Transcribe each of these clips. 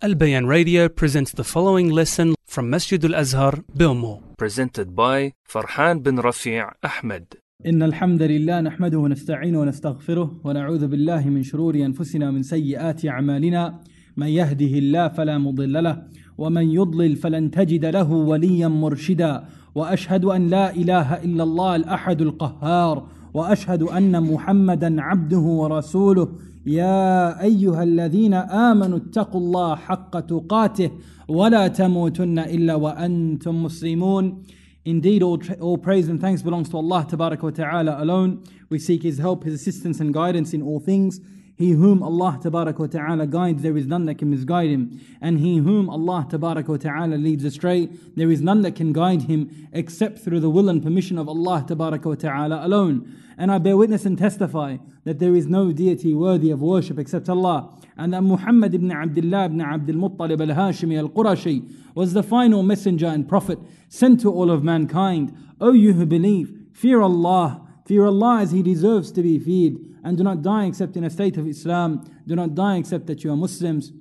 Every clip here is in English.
Al Bayan Radio presents the following lesson from Masjid Al Azhar, Bilmo. presented by Farhan bin Rafi' Ahmed. إن الحمد لله نحمده ونستعينه ونستغفره ونعوذ بالله من شرور أنفسنا ومن سيئات أعمالنا من يهده الله فلا مضل له ومن يضلل فلن تجد له وليا مرشدا وأشهد أن لا إله إلا الله الأحد القهار وأشهد أن محمدا عبده ورسوله يا أيها الذين آمنوا اتقوا الله حق تقاته ولا تموتن إلا وأنتم مسلمون Indeed, all, all praise and thanks belongs to Allah Ta'ala alone. We seek His help, His assistance and guidance in all things. He whom Allah Ta'ala guides, there is none that can misguide him. And he whom Allah Ta'ala leads astray, there is none that can guide him except through the will and permission of Allah Ta'ala alone. And I bear witness and testify that there is no deity worthy of worship except Allah. And that Muhammad ibn Abdullah ibn Abdul Muttalib al Hashimi al Qurashi was the final messenger and prophet sent to all of mankind. O you who believe, fear Allah, fear Allah as He deserves to be feared, and do not die except in a state of Islam. Do not die except that you are Muslims.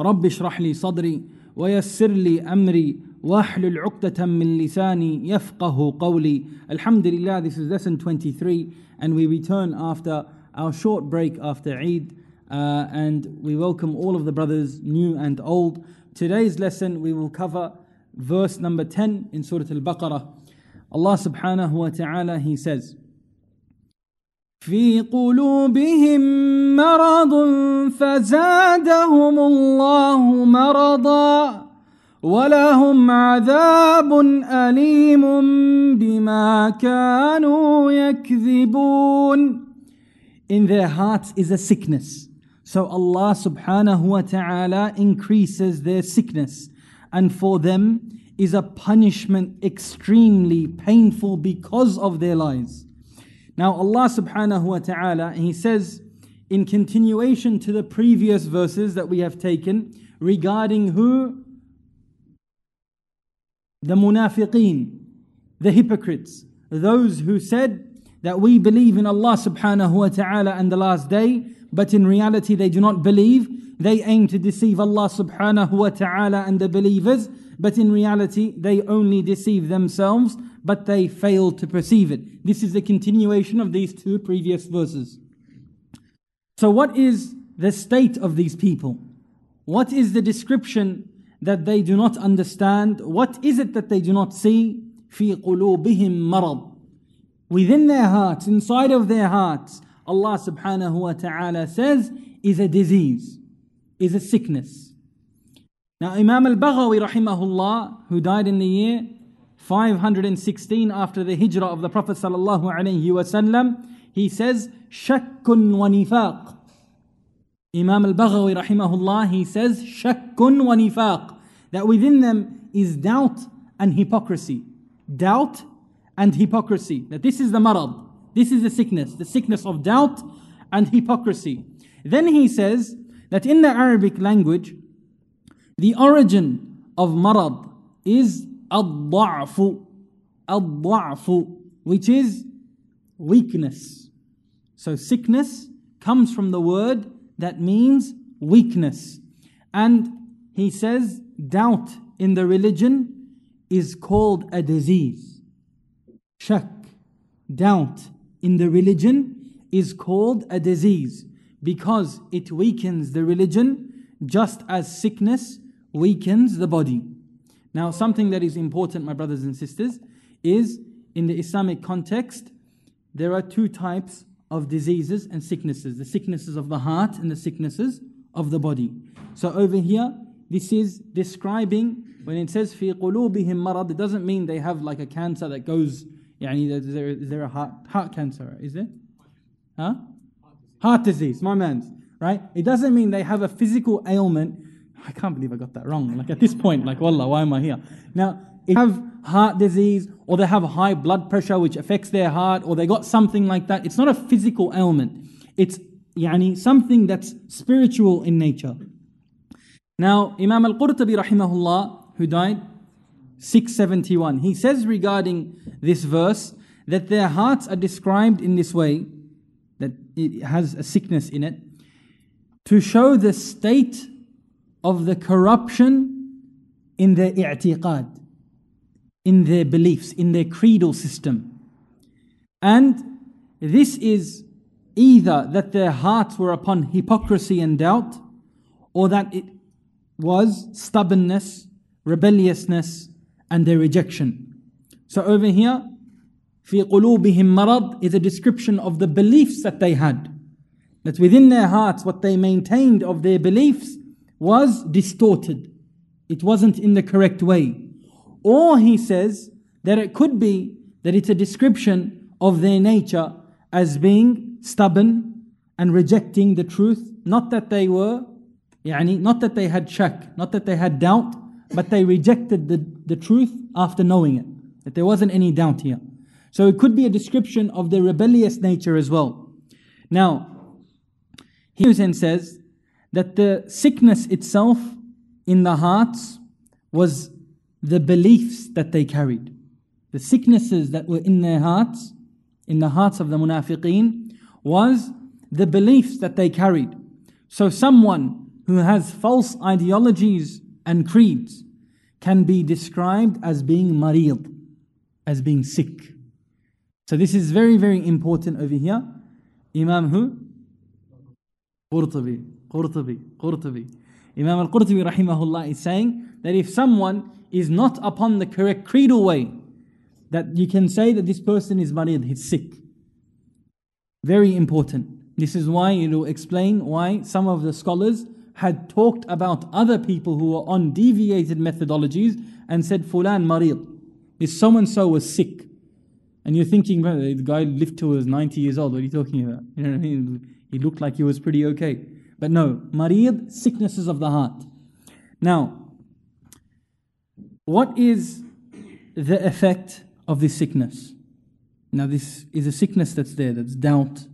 رب اشرح لي صدري ويسر لي أمري واحلل عقدة من لساني يفقه قولي الحمد لله this is lesson 23 and we return after our short break after Eid uh, and we welcome all of the brothers new and old today's lesson we will cover verse number 10 in Surah Al-Baqarah Allah subhanahu wa ta'ala he says في قلوبهم مرض فزادهم الله مرضا ولهم عذاب أليم بما كانوا يكذبون In their hearts is a sickness. So Allah subhanahu wa ta'ala increases their sickness. And for them is a punishment extremely painful because of their lies. Now Allah subhanahu wa ta'ala, He says in continuation to the previous verses that we have taken regarding who? The munafiqeen, the hypocrites, those who said that we believe in Allah subhanahu wa ta'ala and the last day, but in reality they do not believe. They aim to deceive Allah subhanahu wa ta'ala and the believers, but in reality they only deceive themselves, but they fail to perceive it. This is the continuation of these two previous verses. So, what is the state of these people? What is the description that they do not understand? What is it that they do not see? في قلوبهم مرض within their hearts, inside of their hearts, Allah subhanahu wa ta'ala says, is a disease, is a sickness. Now, Imam al Baghawi, rahimahullah, who died in the year 516 after the hijrah of the Prophet wasallam, he says, shakkun wa nifaq. Imam al Baghawi, rahimahullah, he says, shakkun wa nifaq. That within them is doubt and hypocrisy. Doubt and hypocrisy. That this is the marad, this is the sickness, the sickness of doubt and hypocrisy. Then he says that in the Arabic language, the origin of marad is ad-da'fu, ad-da'fu, which is weakness. So sickness comes from the word that means weakness. And he says doubt in the religion is called a disease shak, doubt in the religion is called a disease because it weakens the religion just as sickness weakens the body. Now, something that is important, my brothers and sisters, is in the Islamic context, there are two types of diseases and sicknesses the sicknesses of the heart and the sicknesses of the body. So, over here, this is describing when it says fi qulubihim marad it doesn't mean they have like a cancer that goes yani there is there a heart, heart cancer is it huh Heart disease, my man's. Right? It doesn't mean they have a physical ailment. I can't believe I got that wrong. Like at this point, like, wallah, why am I here? Now, if they have heart disease or they have high blood pressure which affects their heart or they got something like that, it's not a physical ailment. It's يعني, something that's spiritual in nature. Now, Imam al-Qurtubi rahimahullah, who died 671. He says regarding this verse that their hearts are described in this way, that it has a sickness in it, to show the state of the corruption in their i'tiqad, in their beliefs, in their creedal system. And this is either that their hearts were upon hypocrisy and doubt, or that it was stubbornness, rebelliousness, and their rejection. So over here, في قلوبهم مرض is a description of the beliefs that they had. That within their hearts, what they maintained of their beliefs was distorted. It wasn't in the correct way. Or he says that it could be that it's a description of their nature as being stubborn and rejecting the truth. Not that they were, يعني, not that they had shak, not that they had doubt, but they rejected the, the truth after knowing it. That there wasn't any doubt here. So it could be a description of their rebellious nature as well. Now, Hussein says that the sickness itself in the hearts was the beliefs that they carried. The sicknesses that were in their hearts, in the hearts of the munafiqeen, was the beliefs that they carried. So someone who has false ideologies and creeds can be described as being marid, as being sick. So this is very, very important over here. Imam who? Qurtubi, Qurtubi, Qurtubi. Imam al-Qurtubi rahimahullah is saying that if someone is not upon the correct creedal way, that you can say that this person is marid, he's sick. Very important. This is why it will explain why some of the scholars had talked about other people who were on deviated methodologies and said, Fulan marid. This so and so was sick. And you're thinking, the guy lived till he was 90 years old. What are you talking about? You know what I mean? He looked like he was pretty okay. But no, marid, sicknesses of the heart. Now, what is the effect of this sickness? Now, this is a sickness that's there, that's doubt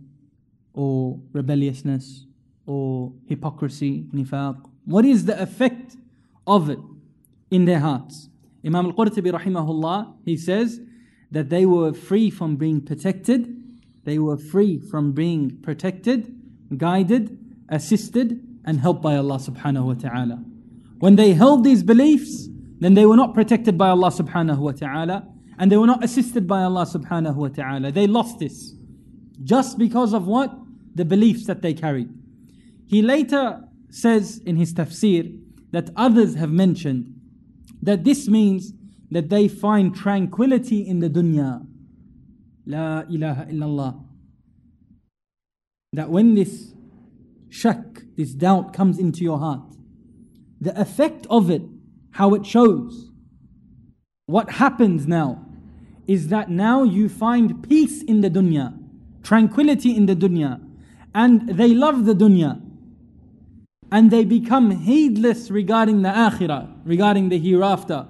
or rebelliousness or hypocrisy, nifaq. What is the effect of it in their hearts? Imam al-Qurtubi rahimahullah, he says that they were free from being protected, they were free from being protected, guided, assisted, and helped by Allah subhanahu wa ta'ala. When they held these beliefs, then they were not protected by Allah subhanahu wa ta'ala, and they were not assisted by Allah subhanahu wa ta'ala. They lost this. Just because of what? The beliefs that they carried. He later says in his tafsir that others have mentioned that this means that they find tranquility in the dunya. La ilaha illallah. That when this shak, this doubt comes into your heart, the effect of it, how it shows, what happens now is that now you find peace in the dunya, tranquility in the dunya, and they love the dunya and they become heedless regarding the akhirah, regarding the hereafter,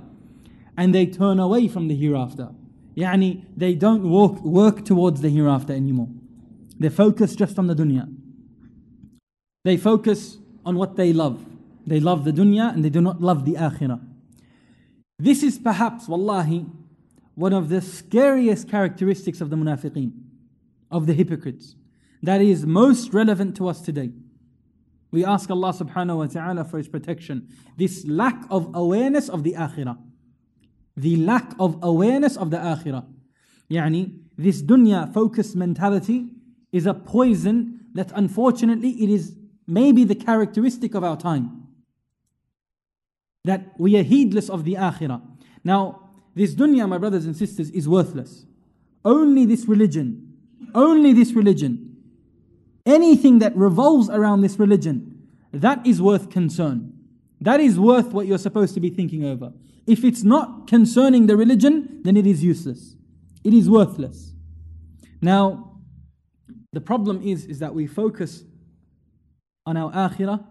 and they turn away from the hereafter. Yani, they don't walk, work towards the hereafter anymore. They focus just on the dunya. They focus on what they love. They love the dunya and they do not love the akhirah. This is perhaps, wallahi, one of the scariest characteristics of the munafiqeen, of the hypocrites, that is most relevant to us today. We ask Allah subhanahu wa ta'ala for His protection. This lack of awareness of the akhirah. The lack of awareness of the akhirah. Yani, this dunya focused mentality is a poison that unfortunately it is maybe the characteristic of our time. That we are heedless of the akhirah. Now, this dunya, my brothers and sisters, is worthless. Only this religion, only this religion anything that revolves around this religion, that is worth concern. That is worth what you're supposed to be thinking over. If it's not concerning the religion, then it is useless. It is worthless. Now, the problem is, is that we focus on our akhirah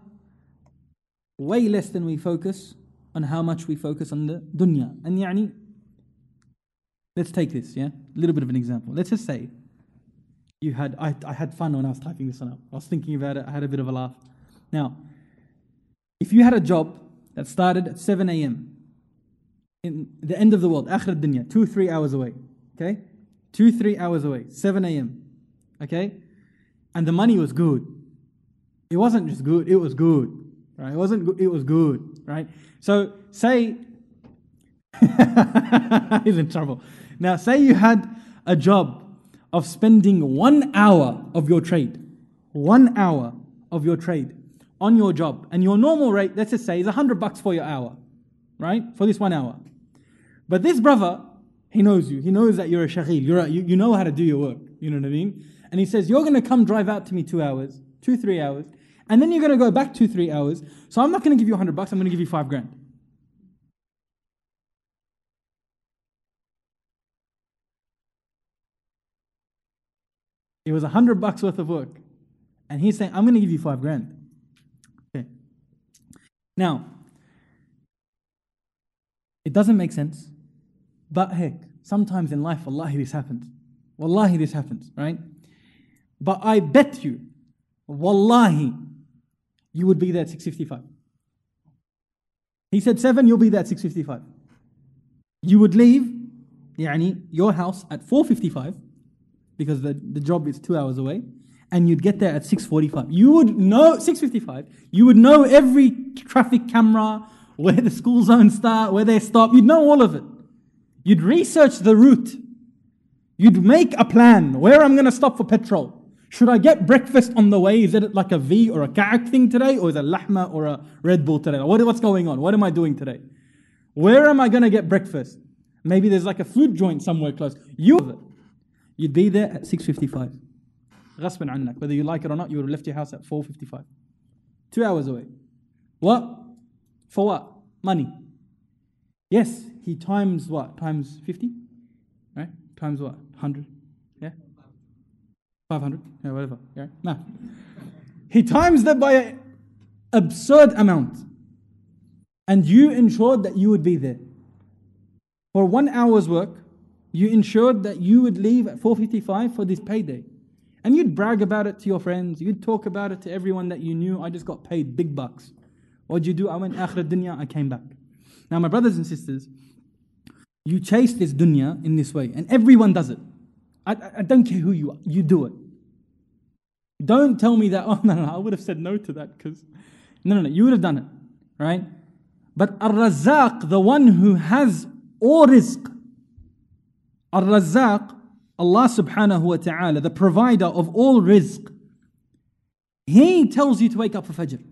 way less than we focus on how much we focus on the dunya. And yani, let's take this, yeah? A little bit of an example. Let's just say you had I, I had fun when I was typing this one up. I was thinking about it, I had a bit of a laugh. Now, if you had a job that started at 7 a.m. in the end of the world, dunya, two, three hours away, okay? Two, three hours away, 7 a.m., okay? And the money was good. It wasn't just good, it was good, Right? It wasn't good, it was good, right? So say he's in trouble. Now say you had a job of spending one hour of your trade, one hour of your trade on your job, and your normal rate, let's just say, is 100 bucks for your hour, right? For this one hour. But this brother, he knows you. He knows that you're a shaghil. You're a, you, you know how to do your work. You know what I mean? And he says, You're going to come drive out to me two hours, two, three hours, and then you're going to go back two, three hours. So I'm not going to give you 100 bucks, I'm going to give you five grand. It was 100 bucks worth of work. And he's saying, I'm going to give you five grand. Now, it doesn't make sense. But heck, sometimes in life, wallahi, this happens. Wallahi, this happens, right? But I bet you, wallahi, you would be there at 655. He said seven, you'll be there at 655. You would leave, yani, your house at 455 because the, the job is two hours away, and you'd get there at 6.45. You would know, 6.55, you would know every traffic camera, where the school zones start, where they stop, you'd know all of it. You'd research the route. You'd make a plan, where I'm going to stop for petrol. Should I get breakfast on the way? Is it like a V or a ka'ak thing today? Or is it lahma or a Red Bull today? What, what's going on? What am I doing today? Where am I going to get breakfast? Maybe there's like a food joint somewhere close. You You'd be there at 6.55. غصبا عنك. Whether you like it or not, you would have left your house at 4.55. Two hours away. What? For what? Money. Yes, he times what? Times 50? Right? Times what? 100? Yeah? 500? Yeah, whatever. Yeah? No. He times that by an absurd amount. And you ensured that you would be there. For one hour's work, you ensured that you would leave at 4.55 for this payday. And you'd brag about it to your friends. You'd talk about it to everyone that you knew. I just got paid big bucks. What'd you do? I went akhir dunya, I came back. Now, my brothers and sisters, you chase this dunya in this way, and everyone does it. I, I don't care who you are, you do it. Don't tell me that, oh, no, no, I would have said no to that because, no, no, no, you would have done it, right? But Ar Razzaq, the one who has all rizq, Ar Razzaq, Allah subhanahu wa ta'ala, the provider of all rizq, He tells you to wake up for Fajr.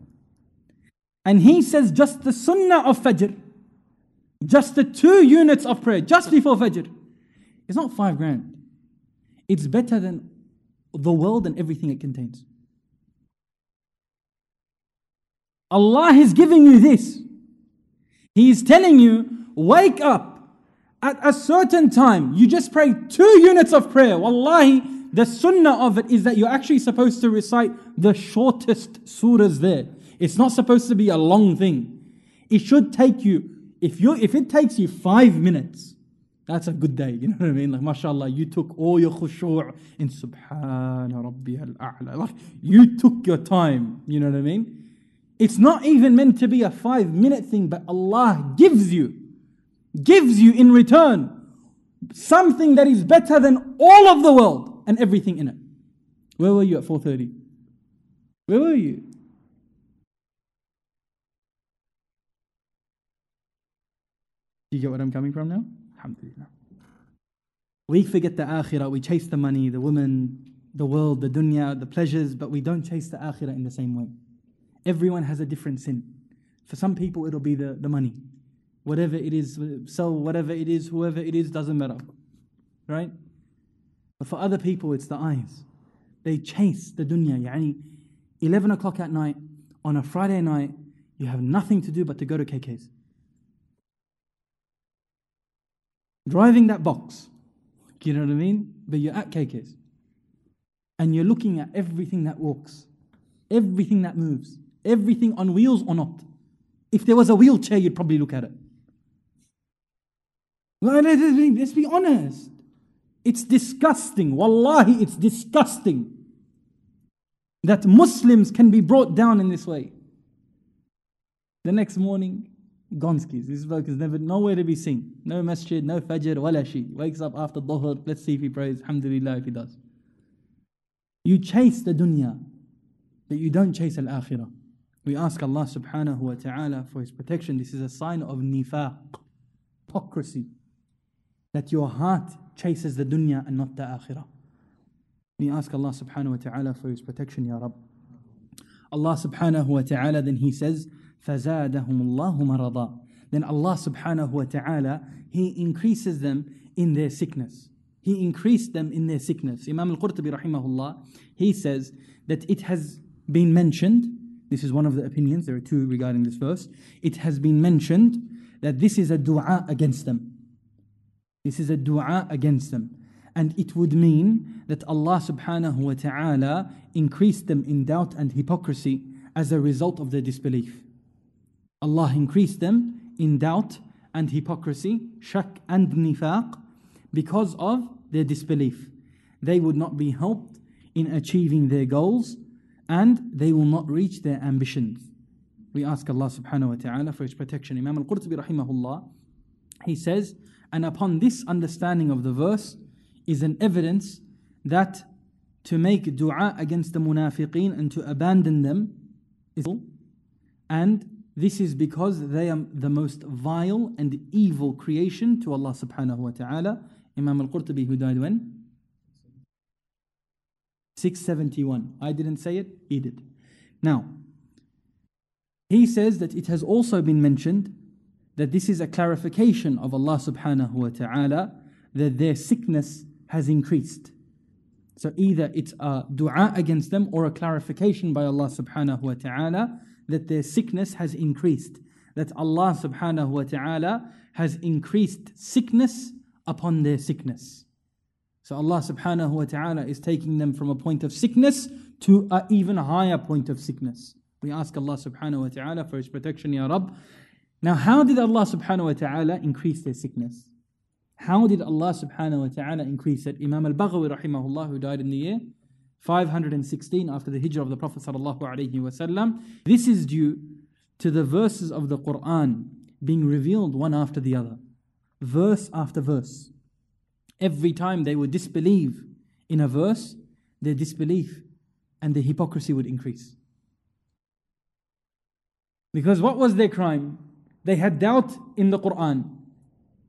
And He says just the sunnah of Fajr, just the two units of prayer, just before Fajr, it's not five grand. It's better than the world and everything it contains. Allah is giving you this. He is telling you, wake up at a certain time, you just pray two units of prayer. Wallahi, the sunnah of it is that you're actually supposed to recite the shortest surahs there. It's not supposed to be a long thing. It should take you, if you if it takes you five minutes, that's a good day. You know what I mean? Like, mashallah, you took all your khushu' in Subhana Rabbi al-A'la. Like, you took your time. You know what I mean? It's not even meant to be a five minute thing, but Allah gives you gives you in return something that is better than all of the world and everything in it. Where were you at 4:30? Where were you? Do you get what I'm coming from now? Alhamdulillah. We forget the akhirah, we chase the money, the woman, the world, the dunya, the pleasures, but we don't chase the akhirah in the same way. Everyone has a different sin. For some people, it'll be the, the money whatever it is, sell whatever it is, whoever it is, doesn't matter. Right? But for other people, it's the eyes. They chase the dunya. Yani, 11 o'clock at night, on a Friday night, you have nothing to do but to go to KK's. Driving that box, you know what I mean? But you're at KK's. And you're looking at everything that walks, everything that moves, everything on wheels or not. If there was a wheelchair, you'd probably look at it. Let's be honest. It's disgusting. Wallahi, it's disgusting that Muslims can be brought down in this way. The next morning, Gonskis. This bloke is never nowhere to be seen. No masjid, no fajr, wala shi. Wakes up after dhuhr. Let's see if he prays. Alhamdulillah if he does. You chase the dunya, but you don't chase al akhirah. We ask Allah subhanahu wa ta'ala for His protection. This is a sign of nifaq, hypocrisy, that your heart chases the dunya and not the akhirah. We ask Allah subhanahu wa ta'ala for His protection, Ya Rabb. Allah subhanahu wa ta'ala then He says, فَزَادَهُمُ اللَّهُ مَرَضًا Then Allah subhanahu wa ta'ala, He increases them in their sickness. He increased them in their sickness. Imam al-Qurtubi rahimahullah, he says that it has been mentioned, this is one of the opinions, there are two regarding this verse, it has been mentioned that this is a dua against them. This is a dua against them. And it would mean that Allah subhanahu wa ta'ala increased them in doubt and hypocrisy as a result of their disbelief. Allah increased them in doubt and hypocrisy, shak and nifaq, because of their disbelief. They would not be helped in achieving their goals and they will not reach their ambitions. We ask Allah subhanahu wa ta'ala for His protection. Imam al Qurtubi rahimahullah, he says, and upon this understanding of the verse is an evidence that to make dua against the munafiqeen and to abandon them is and this is because they are the most vile and evil creation to Allah subhanahu wa ta'ala. Imam al-Qurtubi who died when? 671. I didn't say it, he did. Now, he says that it has also been mentioned that this is a clarification of Allah subhanahu wa ta'ala that their sickness has increased. So either it's a dua against them or a clarification by Allah subhanahu wa ta'ala that their sickness has increased. That Allah subhanahu wa ta'ala has increased sickness upon their sickness. So Allah subhanahu wa ta'ala is taking them from a point of sickness to an even higher point of sickness. We ask Allah subhanahu wa ta'ala for His protection, Ya Rabb. Now, how did Allah subhanahu wa ta'ala increase their sickness? How did Allah subhanahu wa ta'ala increase it? Imam al Baghawi rahimahullah, who died in the year 516 after the hijrah of the Prophet sallallahu alaihi wasallam. This is due to the verses of the Quran being revealed one after the other, verse after verse. Every time they would disbelieve in a verse, their disbelief and their hypocrisy would increase. Because what was their crime? They had doubt in the Quran,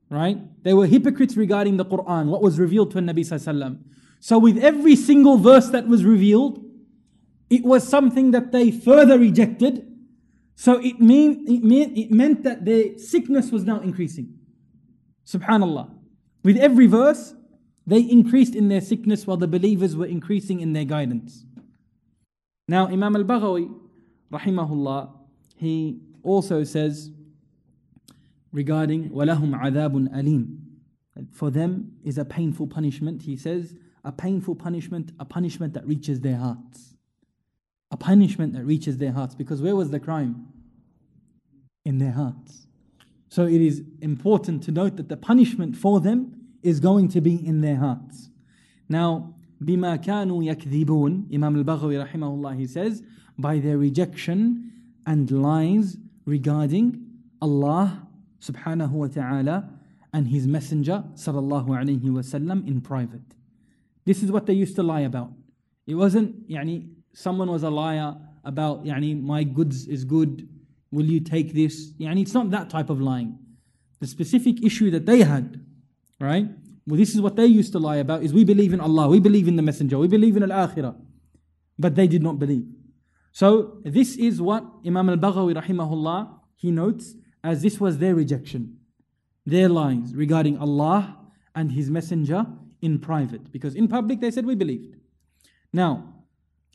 right? They were hypocrites regarding the Quran, what was revealed to Nabi Sallallahu So with every single verse that was revealed, it was something that they further rejected. So it, mean, it, mean, it meant that their sickness was now increasing. Subhanallah. With every verse, they increased in their sickness while the believers were increasing in their guidance. Now, Imam al Baghawi, rahimahullah, he also says, regarding وَلَهُمْ عَذَابٌ أَلِيمٌ For them is a painful punishment. He says, a painful punishment, a punishment that reaches their hearts. A punishment that reaches their hearts. Because where was the crime? In their hearts. So it is important to note that the punishment for them is going to be in their hearts. Now, بما كانوا يكذبون Imam al-Baghawi rahimahullah he says by their rejection and lies regarding Allah subhanahu wa ta'ala and his messenger sallallahu alayhi wasallam in private. This is what they used to lie about. It wasn't yani someone was a liar about yani my goods is good, will you take this? Yani it's not that type of lying. The specific issue that they had, right? Well, this is what they used to lie about is we believe in Allah, we believe in the messenger, we believe in al-akhirah. But they did not believe. So this is what Imam al-Baghawi rahimahullah he notes as this was their rejection, their lies regarding Allah and His Messenger in private. Because in public they said, We believed. Now,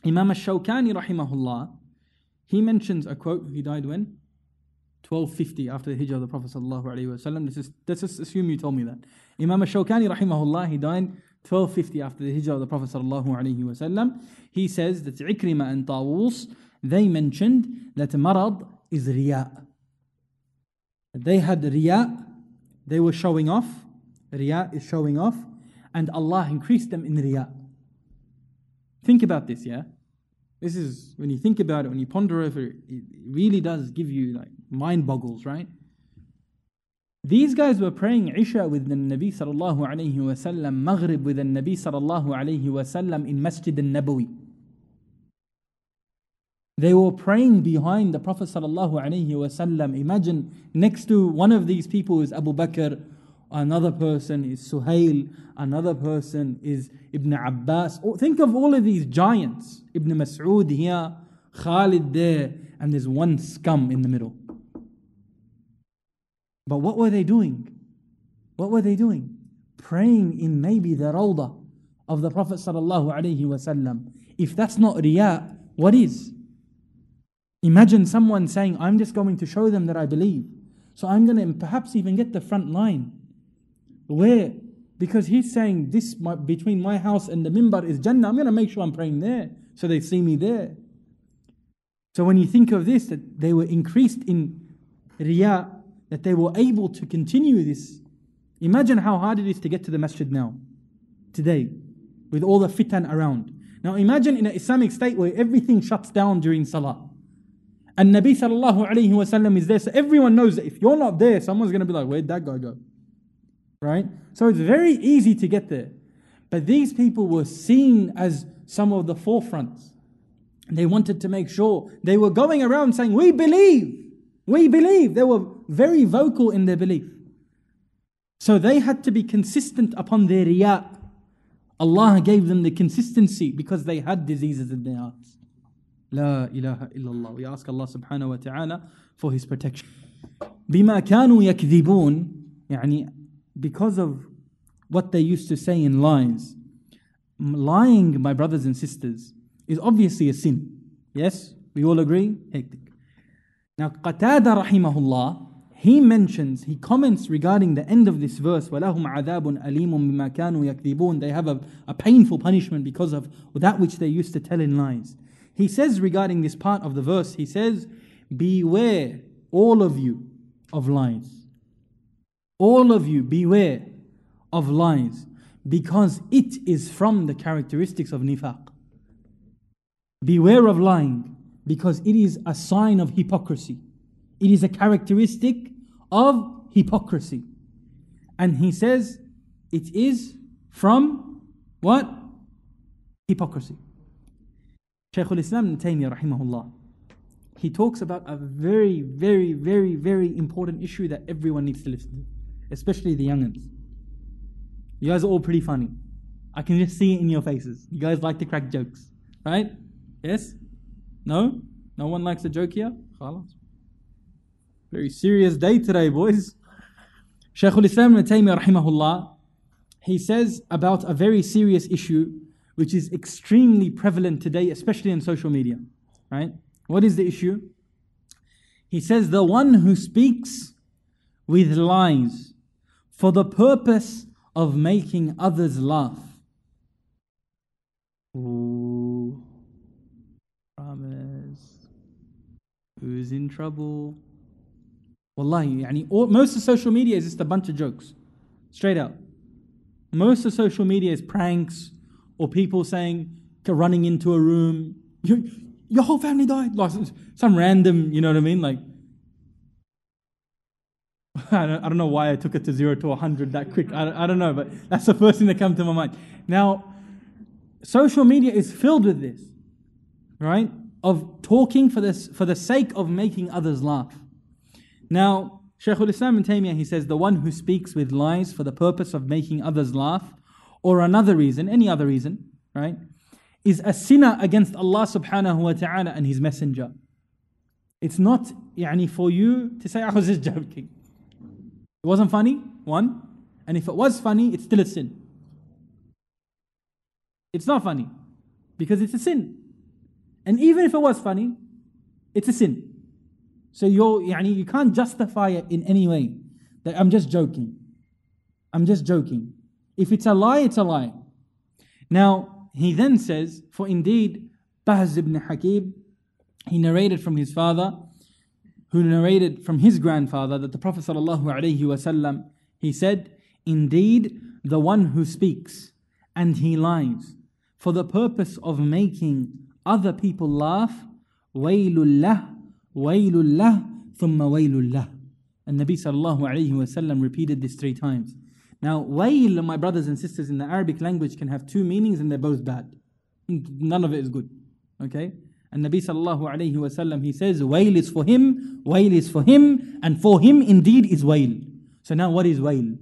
Imam Shawkani, rahimahullah, he mentions a quote, he died when? 1250 after the hijrah of the Prophet sallallahu This is, let's just assume you told me that. Imam Shawkani, rahimahullah, he died 1250 after the hijrah of the Prophet sallallahu He says that Ikrima and Tawus, they mentioned that marad is riya. They had riya, they were showing off. Riya is showing off, and Allah increased them in riya. Think about this, yeah? This is when you think about it, when you ponder over it, it really does give you like mind boggles, right? These guys were praying Isha with the Nabi sallallahu alayhi wasallam, Maghrib with the Nabi sallallahu alayhi wasallam in Masjid al-Nabawi. They were praying behind the Prophet sallallahu alaihi wasallam. Imagine next to one of these people is Abu Bakr, another person is Suhail, another person is Ibn Abbas. Oh, think of all of these giants. Ibn Mas'ud here, Khalid there, and there's one scum in the middle. But what were they doing? What were they doing? Praying in maybe the rawdah of the Prophet sallallahu alaihi wasallam. If that's not riya, what is? Imagine someone saying, I'm just going to show them that I believe. So I'm going to perhaps even get the front line. Where? Because he's saying this between my house and the mimbar is Jannah. I'm going to make sure I'm praying there so they see me there. So when you think of this, that they were increased in riya, that they were able to continue this. Imagine how hard it is to get to the masjid now, today, with all the fitan around. Now imagine in an Islamic state where everything shuts down during salah. And Nabi sallallahu alayhi wasallam is there, so everyone knows that if you're not there, someone's going to be like, where'd that guy go? Right? So it's very easy to get there. But these people were seen as some of the forefronts. They wanted to make sure they were going around saying, We believe, we believe. They were very vocal in their belief. So they had to be consistent upon their riya. Allah gave them the consistency because they had diseases in their hearts. لا إله إلا الله. We ask Allah subhanahu wa ta'ala for His protection. بما كانوا يكذبون يعني because of what they used to say in lies. Lying, my brothers and sisters, is obviously a sin. Yes? We all agree? Hectic. Now, Qatada rahimahullah, he mentions, he comments regarding the end of this verse, وَلَهُمْ عَذَابٌ أَلِيمٌ بِمَا كَانُوا يَكْذِبُونَ They have a, a painful punishment because of that which they used to tell in lies. He says regarding this part of the verse, he says, Beware, all of you, of lies. All of you, beware of lies, because it is from the characteristics of nifaq. Beware of lying, because it is a sign of hypocrisy. It is a characteristic of hypocrisy. And he says, it is from what? Hypocrisy. Shaykh al-Islam Taymiyyah rahimahullah, he talks about a very, very, very, very important issue that everyone needs to listen to, especially the youngins. You guys are all pretty funny. I can just see it in your faces. You guys like to crack jokes, right? Yes? No? No one likes a joke here? Very serious day today, boys. Shaykh al-Islam Taymiyyah rahimahullah, he says about a very serious issue which is extremely prevalent today, especially in social media. Right? What is the issue? He says, The one who speaks with lies for the purpose of making others laugh. Ooh, promise. Who's in trouble? Wallahi, yani, all, most of social media is just a bunch of jokes. Straight out. Most of social media is pranks, or people saying, running into a room, your, your whole family died. Like some random, you know what I mean? Like, I don't, I don't know why I took it to zero to 100 that quick. I, I don't know, but that's the first thing that comes to my mind. Now, social media is filled with this, right? Of talking for, this, for the sake of making others laugh. Now, Shaykh al-Islam ibn Taymiyyah, he says, the one who speaks with lies for the purpose of making others laugh or another reason, any other reason, right, is a sinner against Allah subhanahu wa ta'ala and His Messenger. It's not يعني, for you to say, I was just joking. It wasn't funny, one. And if it was funny, it's still a sin. It's not funny because it's a sin. And even if it was funny, it's a sin. So you're, يعني, you can't justify it in any way. That I'm just joking. I'm just joking. If it's a lie, it's a lie. Now, he then says, For indeed, Bahz ibn Hakim, he narrated from his father, who narrated from his grandfather, that the Prophet ﷺ, he said, Indeed, the one who speaks and he lies for the purpose of making other people laugh, waylullah, waylullah, thumma waylullah. And Nabi sallallahu alayhi wasallam repeated this three times. Now, wayl, my brothers and sisters, in the Arabic language can have two meanings and they're both bad. None of it is good. Okay? And Nabi sallallahu alayhi wasallam, he says, Wail is for him, wail is for him, and for him indeed is wail. So now what is wail?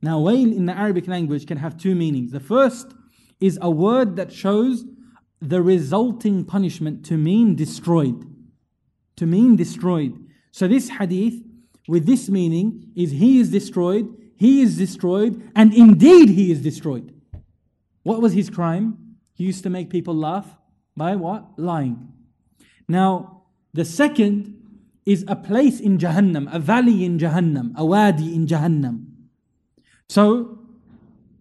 Now wail in the Arabic language can have two meanings. The first is a word that shows the resulting punishment to mean destroyed. To mean destroyed. So this hadith with this meaning is he is destroyed, he is destroyed, and indeed he is destroyed. What was his crime? He used to make people laugh by what? Lying. Now, the second is a place in Jahannam, a valley in Jahannam, a wadi in Jahannam. So,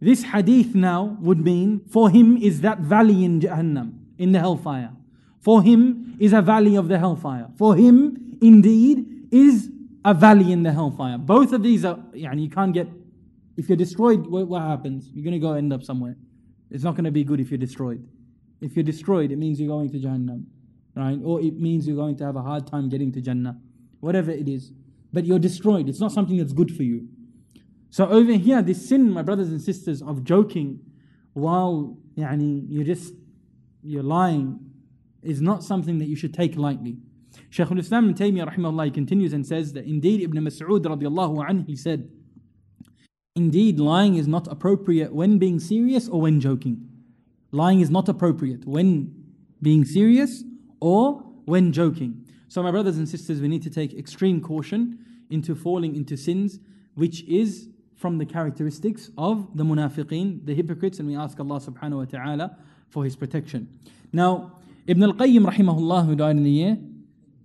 this hadith now would mean for him is that valley in Jahannam, in the hellfire. For him is a valley of the hellfire. For him, indeed, is a valley in the hellfire. Both of these are, yani you can't get, if you're destroyed, what, what happens? You're going to go end up somewhere. It's not going to be good if you're destroyed. If you're destroyed, it means you're going to Jahannam, right? Or it means you're going to have a hard time getting to Jannah, whatever it is. But you're destroyed. It's not something that's good for you. So over here, this sin, my brothers and sisters, of joking while yani, you're just you're lying is not something that you should take lightly. Shaykh al-Islam ibn Taymiyyah rahimahullah continues and says that indeed Ibn Mas'ud radiallahu anhu he said, Indeed, lying is not appropriate when being serious or when joking. Lying is not appropriate when being serious or when joking. So, my brothers and sisters, we need to take extreme caution into falling into sins, which is from the characteristics of the munafiqeen, the hypocrites, and we ask Allah subhanahu wa ta'ala for His protection. Now, Ibn al Qayyim, rahimahullah, who died in the year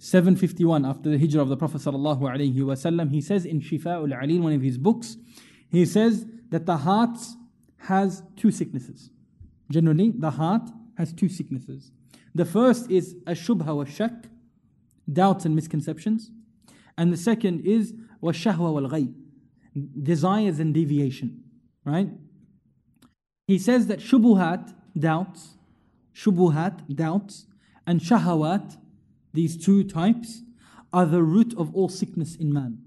751 after the hijrah of the Prophet sallallahu he says in Shifa'ul Alil, one of his books, he says that the heart has two sicknesses. Generally, the heart has two sicknesses. The first is a shubha wa shak, doubts and misconceptions. And the second is wa shahwa wal ghayb, desires and deviation. Right? He says that shubuhat, doubts, shubuhat, doubts, and shahawat, these two types, are the root of all sickness in man.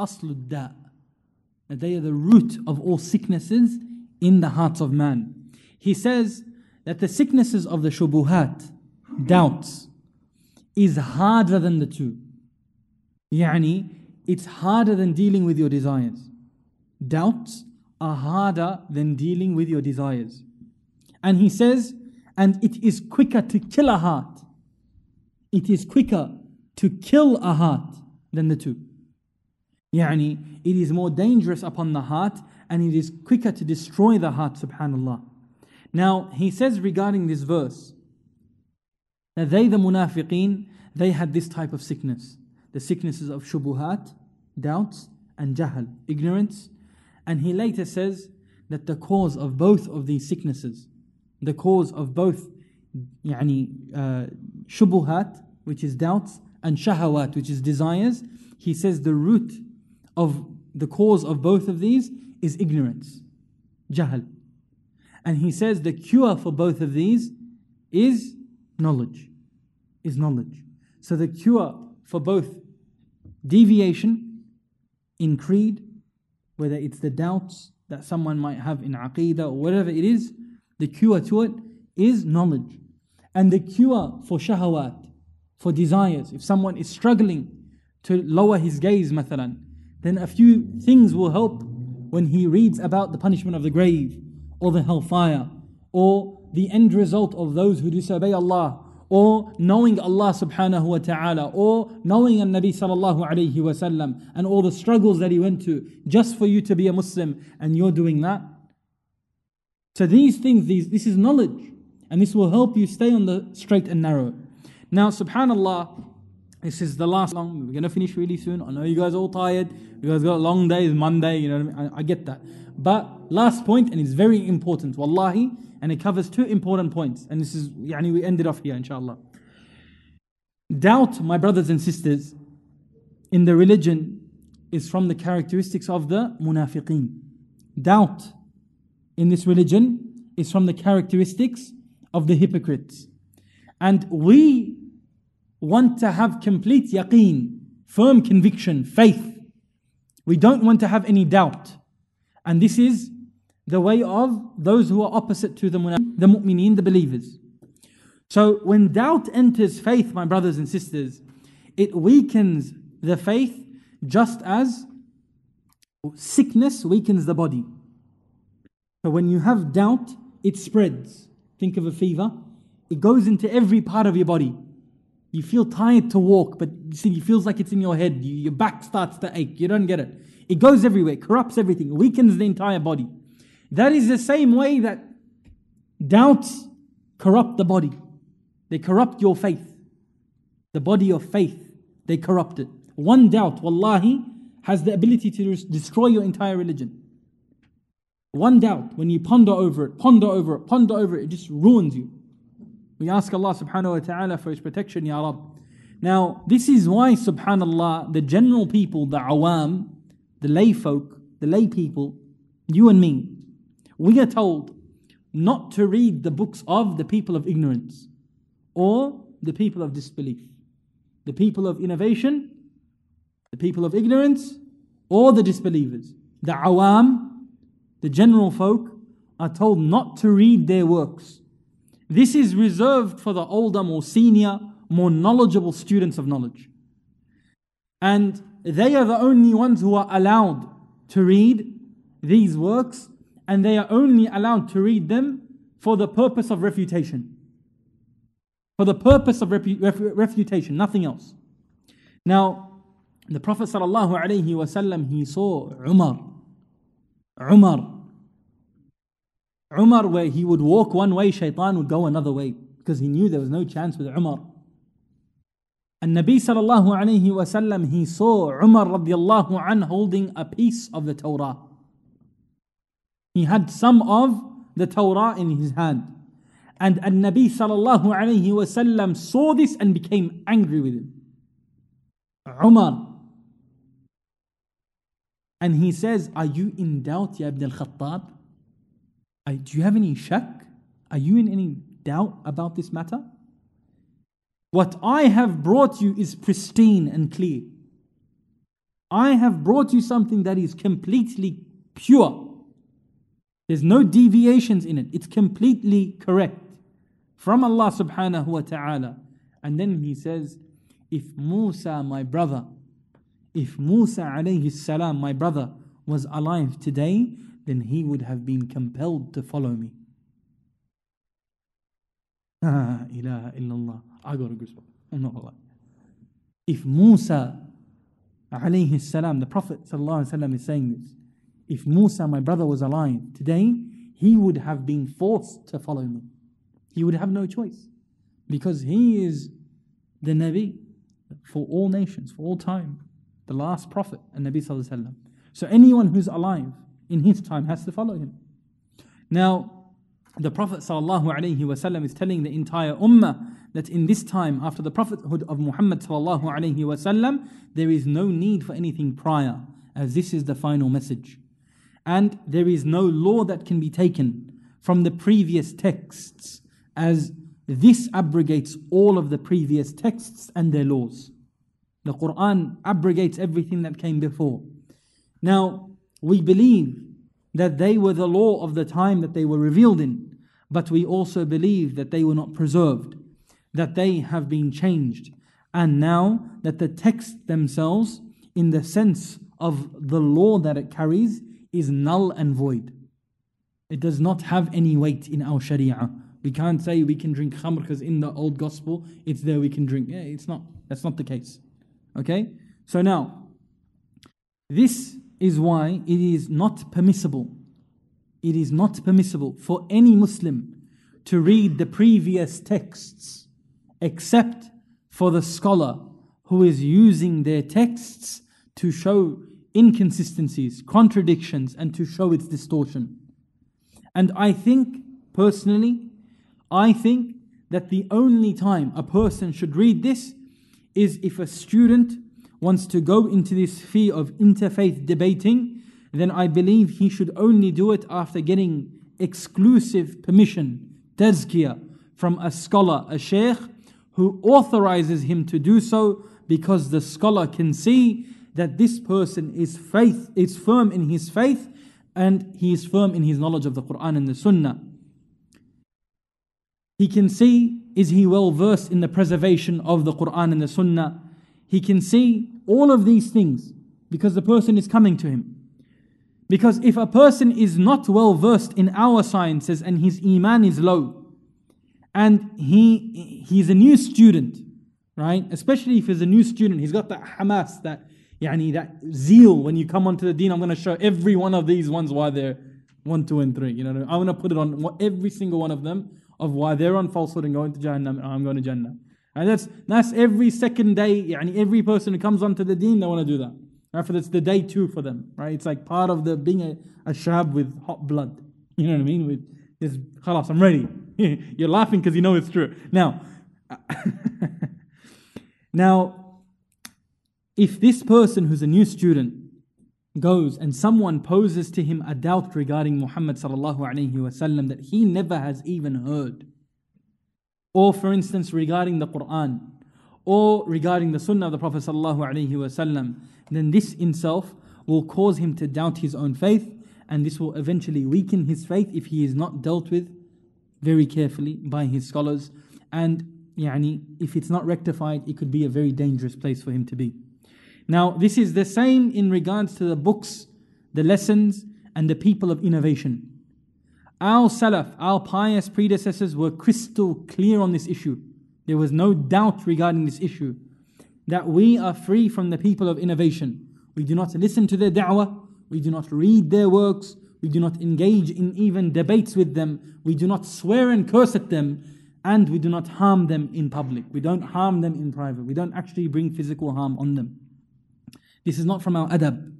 Aslud da. They are the root of all sicknesses in the hearts of man. He says that the sicknesses of the shubuhat, doubts, is harder than the two. Yani, it's harder than dealing with your desires. Doubts are harder than dealing with your desires. And he says, and it is quicker to kill a heart it is quicker to kill a heart than the two. Yani, it is more dangerous upon the heart and it is quicker to destroy the heart, subhanAllah. Now, he says regarding this verse that they, the munafiqeen, they had this type of sickness. The sicknesses of shubuhat, doubts, and jahal, ignorance. And he later says that the cause of both of these sicknesses, the cause of both yani, uh, shubuhat which is doubts, and shahawat, which is desires, he says the root of the cause of both of these is ignorance, jahl. And he says the cure for both of these is knowledge. Is knowledge. So the cure for both deviation in creed, whether it's the doubts that someone might have in aqidah or whatever it is, the cure to it is knowledge. And the cure for shahawat, for desires, if someone is struggling to lower his gaze, mathalan, then a few things will help when he reads about the punishment of the grave or the hellfire or the end result of those who disobey Allah or knowing Allah subhanahu wa ta'ala or knowing an Nabi sallallahu alayhi wasallam and all the struggles that he went to just for you to be a Muslim and you're doing that. So these things, these, this is knowledge and this will help you stay on the straight and narrow. Now subhanallah, this is the last long. We're gonna finish really soon. I know you guys are all tired. You guys got long day. It's Monday. You know, I, mean? I, I get that. But last point, and it's very important. Wallahi, and it covers two important points. And this is, yani, we ended off here, inshallah. Doubt, my brothers and sisters, in the religion is from the characteristics of the munafiqeen. Doubt in this religion is from the characteristics of the hypocrites. And we want to have complete yaqeen, firm conviction, faith. We don't want to have any doubt. And this is the way of those who are opposite to the, the mu'mineen, the believers. So when doubt enters faith, my brothers and sisters, it weakens the faith just as sickness weakens the body. So when you have doubt, it spreads. Think of a fever, it goes into every part of your body. You feel tired to walk, but see, it feels like it's in your head. You, your back starts to ache. You don't get it. It goes everywhere, corrupts everything, weakens the entire body. That is the same way that doubts corrupt the body. They corrupt your faith. The body of faith, they corrupt it. One doubt, wallahi, has the ability to destroy your entire religion. One doubt, when you ponder over it, ponder over it, ponder over it, it just ruins you. We ask Allah subhanahu wa ta'ala for His protection, Ya Rab. Now, this is why, subhanAllah, the general people, the awam, the lay folk, the lay people, you and me, we are told not to read the books of the people of ignorance or the people of disbelief. The people of innovation, the people of ignorance, or the disbelievers. The awam, the general folk, are told not to read their works. This is reserved for the older, more senior, more knowledgeable students of knowledge. And they are the only ones who are allowed to read these works, and they are only allowed to read them for the purpose of refutation. For the purpose of refu- ref- refutation, nothing else. Now, the Prophet ﷺ, he saw Umar. Umar. Umar, where he would walk one way, shaitan would go another way because he knew there was no chance with Umar. And Nabi sallallahu alayhi wasallam, he saw Umar radiallahu an holding a piece of the Torah. He had some of the Torah in his hand. And An Nabi sallallahu alayhi wasallam saw this and became angry with him. Umar. And he says, Are you in doubt, Ya Ibn al Khattab? Do you have any shak? Are you in any doubt about this matter? What I have brought you is pristine and clear. I have brought you something that is completely pure. There's no deviations in it. It's completely correct from Allah subhanahu wa ta'ala. And then he says, if Musa, my brother, if Musa alayhi salam, my brother, was alive today, then he would have been compelled to follow me. Ah, ilaha illallah. I got a goosebump. I'm not lying. If Musa alayhi salam, the Prophet sallallahu is saying this, if Musa, my brother, was alive today, he would have been forced to follow me. He would have no choice. Because he is the Nabi for all nations, for all time, the last prophet, and Nabi So anyone who's alive in his time has to follow him. Now, the Prophet ﷺ is telling the entire ummah that in this time, after the prophethood of Muhammad ﷺ, there is no need for anything prior, as this is the final message. And there is no law that can be taken from the previous texts, as this abrogates all of the previous texts and their laws. The Quran abrogates everything that came before. Now, we believe that they were the law of the time that they were revealed in, but we also believe that they were not preserved, that they have been changed, and now that the text themselves, in the sense of the law that it carries, is null and void. It does not have any weight in our Sharia. We can't say we can drink khamr because in the old gospel it's there we can drink. Yeah, it's not. That's not the case. Okay? So now, this is why it is not permissible. It is not permissible for any Muslim to read the previous texts except for the scholar who is using their texts to show inconsistencies, contradictions, and to show its distortion. And I think, personally, I think that the only time a person should read this is if a student wants to go into this sphere of interfaith debating, then I believe he should only do it after getting exclusive permission, tazkiyah, from a scholar, a sheikh, who authorizes him to do so because the scholar can see that this person is faith, is firm in his faith and he is firm in his knowledge of the Quran and the Sunnah. He can see is he well versed in the preservation of the Quran and the Sunnah. He can see all of these things because the person is coming to him. Because if a person is not well versed in our sciences and his iman is low, and he he's a new student, right? Especially if he's a new student, he's got that hamas, that yani, that zeal when you come onto the deen. I'm going to show every one of these ones why they're one, two, and three. You know, I'm going to put it on every single one of them of why they're on falsehood and going to Jannah. I'm going to Jannah. And that's that's every second day. Yani every person who comes onto the deen, they want to do that. Right? For that's the day two for them. Right? It's like part of the being a, a shab with hot blood. You know what I mean? With this, khalas, I'm ready. You're laughing because you know it's true. Now, now, if this person who's a new student goes and someone poses to him a doubt regarding Muhammad sallallahu alaihi wasallam that he never has even heard, or for instance regarding the Quran, or regarding the Sunnah of the Prophet wasallam, then this in itself will cause him to doubt his own faith, and this will eventually weaken his faith if he is not dealt with very carefully by his scholars. And yani, if it's not rectified, it could be a very dangerous place for him to be. Now, this is the same in regards to the books, the lessons, and the people of innovation. Our Salaf, our pious predecessors, were crystal clear on this issue. There was no doubt regarding this issue that we are free from the people of innovation. We do not listen to their da'wah, we do not read their works, we do not engage in even debates with them, we do not swear and curse at them, and we do not harm them in public. We don't harm them in private. We don't actually bring physical harm on them. This is not from our adab.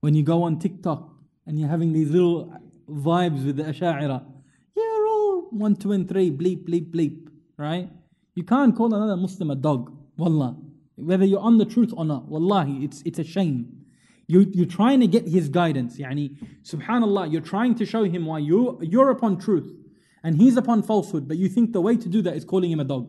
When you go on TikTok and you're having these little vibes with the Asha'ira, you're all one, two, and three, bleep, bleep, bleep, right? You can't call another Muslim a dog, wallah. Whether you're on the truth or not, wallahi, it's, it's a shame. You, you're trying to get his guidance. Yani, subhanallah, you're trying to show him why you, you're upon truth and he's upon falsehood, but you think the way to do that is calling him a dog.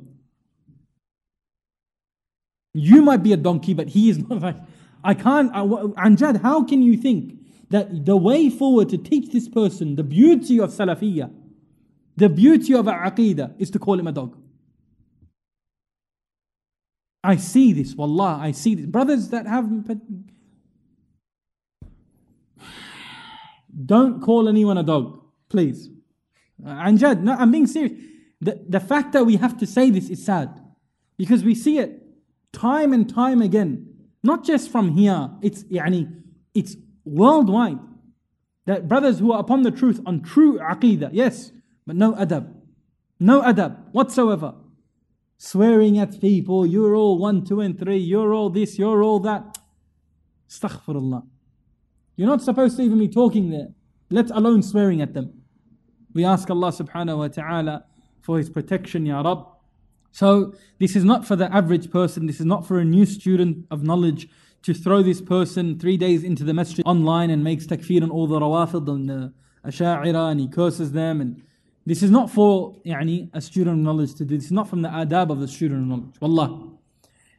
You might be a donkey, but he is not. Like, I can't, I, Anjad, how can you think that the way forward to teach this person the beauty of Salafiyah, the beauty of our Aqidah, is to call him a dog? I see this, wallah, I see this. Brothers that have don't call anyone a dog, please. Anjad, no, I'm being serious. The, the fact that we have to say this is sad because we see it time and time again, not just from here, it's, yani, it's worldwide. That brothers who are upon the truth, on true aqidah, yes, but no adab. No adab whatsoever. Swearing at people, you're all one, two, and three, you're all this, you're all that. Astaghfirullah. You're not supposed to even be talking there, let alone swearing at them. We ask Allah subhanahu wa ta'ala for His protection, Ya Rab. So, this is not for the average person, this is not for a new student of knowledge to throw this person three days into the masjid online and makes takfir on all the rawafid and the asha'ira and he curses them. And this is not for يعني, a student of knowledge to do. This is not from the adab of the student of knowledge. Wallah.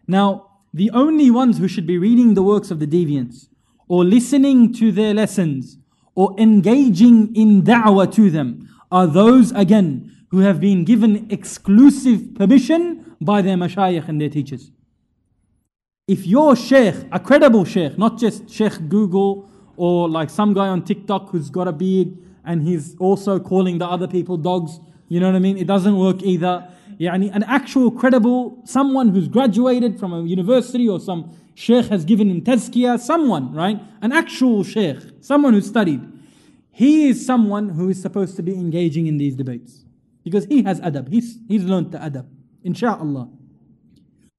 Now, the only ones who should be reading the works of the deviants or listening to their lessons or engaging in da'wah to them are those again who have been given exclusive permission by their mashayikh and their teachers. If your sheikh, a credible sheikh, not just Sheikh Google or like some guy on TikTok who's got a beard and he's also calling the other people dogs, you know what I mean? It doesn't work either. Yani an actual credible, someone who's graduated from a university or some sheikh has given him tazkiyah, someone, right? An actual sheikh, someone who studied. He is someone who is supposed to be engaging in these debates because he has adab. He's, he's learned the adab, insha'Allah.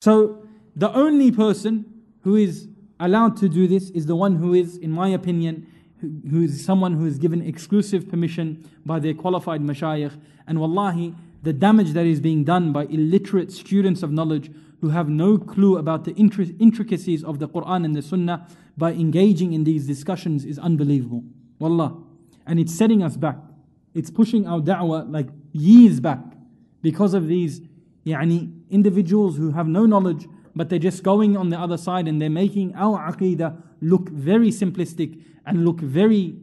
So the only person who is allowed to do this is the one who is, in my opinion, who is someone who is given exclusive permission by their qualified mashayikh. And wallahi, the damage that is being done by illiterate students of knowledge who have no clue about the intricacies of the Quran and the Sunnah by engaging in these discussions is unbelievable. Wallah. And it's setting us back. It's pushing our da'wah like years back because of these yani, individuals who have no knowledge but they're just going on the other side and they're making our aqidah look very simplistic and look very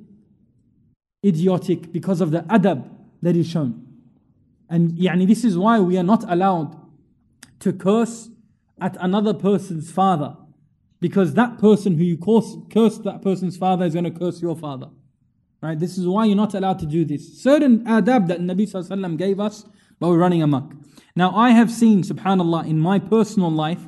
idiotic because of the adab that is shown. And yani, this is why we are not allowed to curse at another person's father. Because that person who you curse, curse that person's father is going to curse your father. Right? This is why you're not allowed to do this. Certain adab that Nabi gave us but we're running amok. Now I have seen, subhanAllah, in my personal life,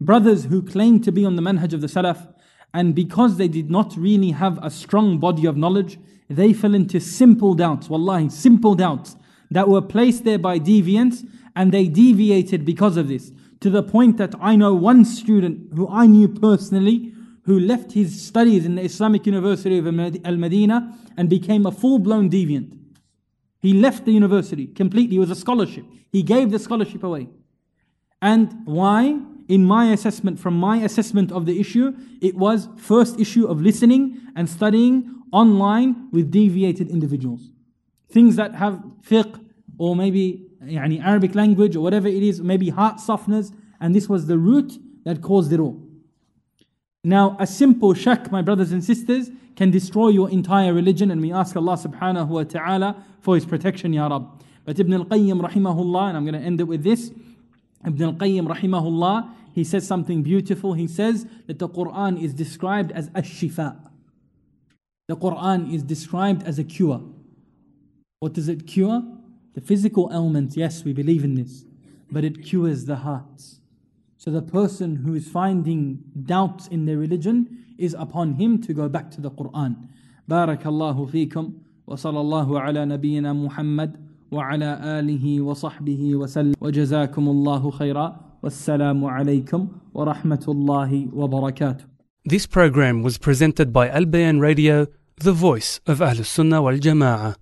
brothers who claim to be on the manhaj of the Salaf, and because they did not really have a strong body of knowledge, they fell into simple doubts, wallahi, simple doubts that were placed there by deviants, and they deviated because of this. To the point that I know one student who I knew personally who left his studies in the Islamic University of Al Medina and became a full blown deviant. He left the university completely, it was a scholarship. He gave the scholarship away. And why? In my assessment, from my assessment of the issue, it was first issue of listening and studying online with deviated individuals. Things that have fiqh or maybe yani Arabic language or whatever it is, maybe heart softeners, and this was the root that caused it all. Now, a simple shak, my brothers and sisters, can destroy your entire religion, and we ask Allah subhanahu wa ta'ala for His protection, Ya Rab. But Ibn al Qayyim, rahimahullah, and I'm going to end it with this Ibn al Qayyim, rahimahullah, he says something beautiful. He says that the Quran is described as a shifa. The Quran is described as a cure. What does it cure? The physical ailment, yes, we believe in this, but it cures the hearts. So the person who is finding doubts in their religion is upon him to go back to the Quran. Barakallahu wa sallallahu ala nabiyyina Muhammad wa ala alihi wa sahbihi wa sallam wa jazakumullahu alaykum wa rahmatullahi wa barakatuh. This program was presented by Al Bayan Radio, the voice of Ahl Sunnah wal Jama'ah.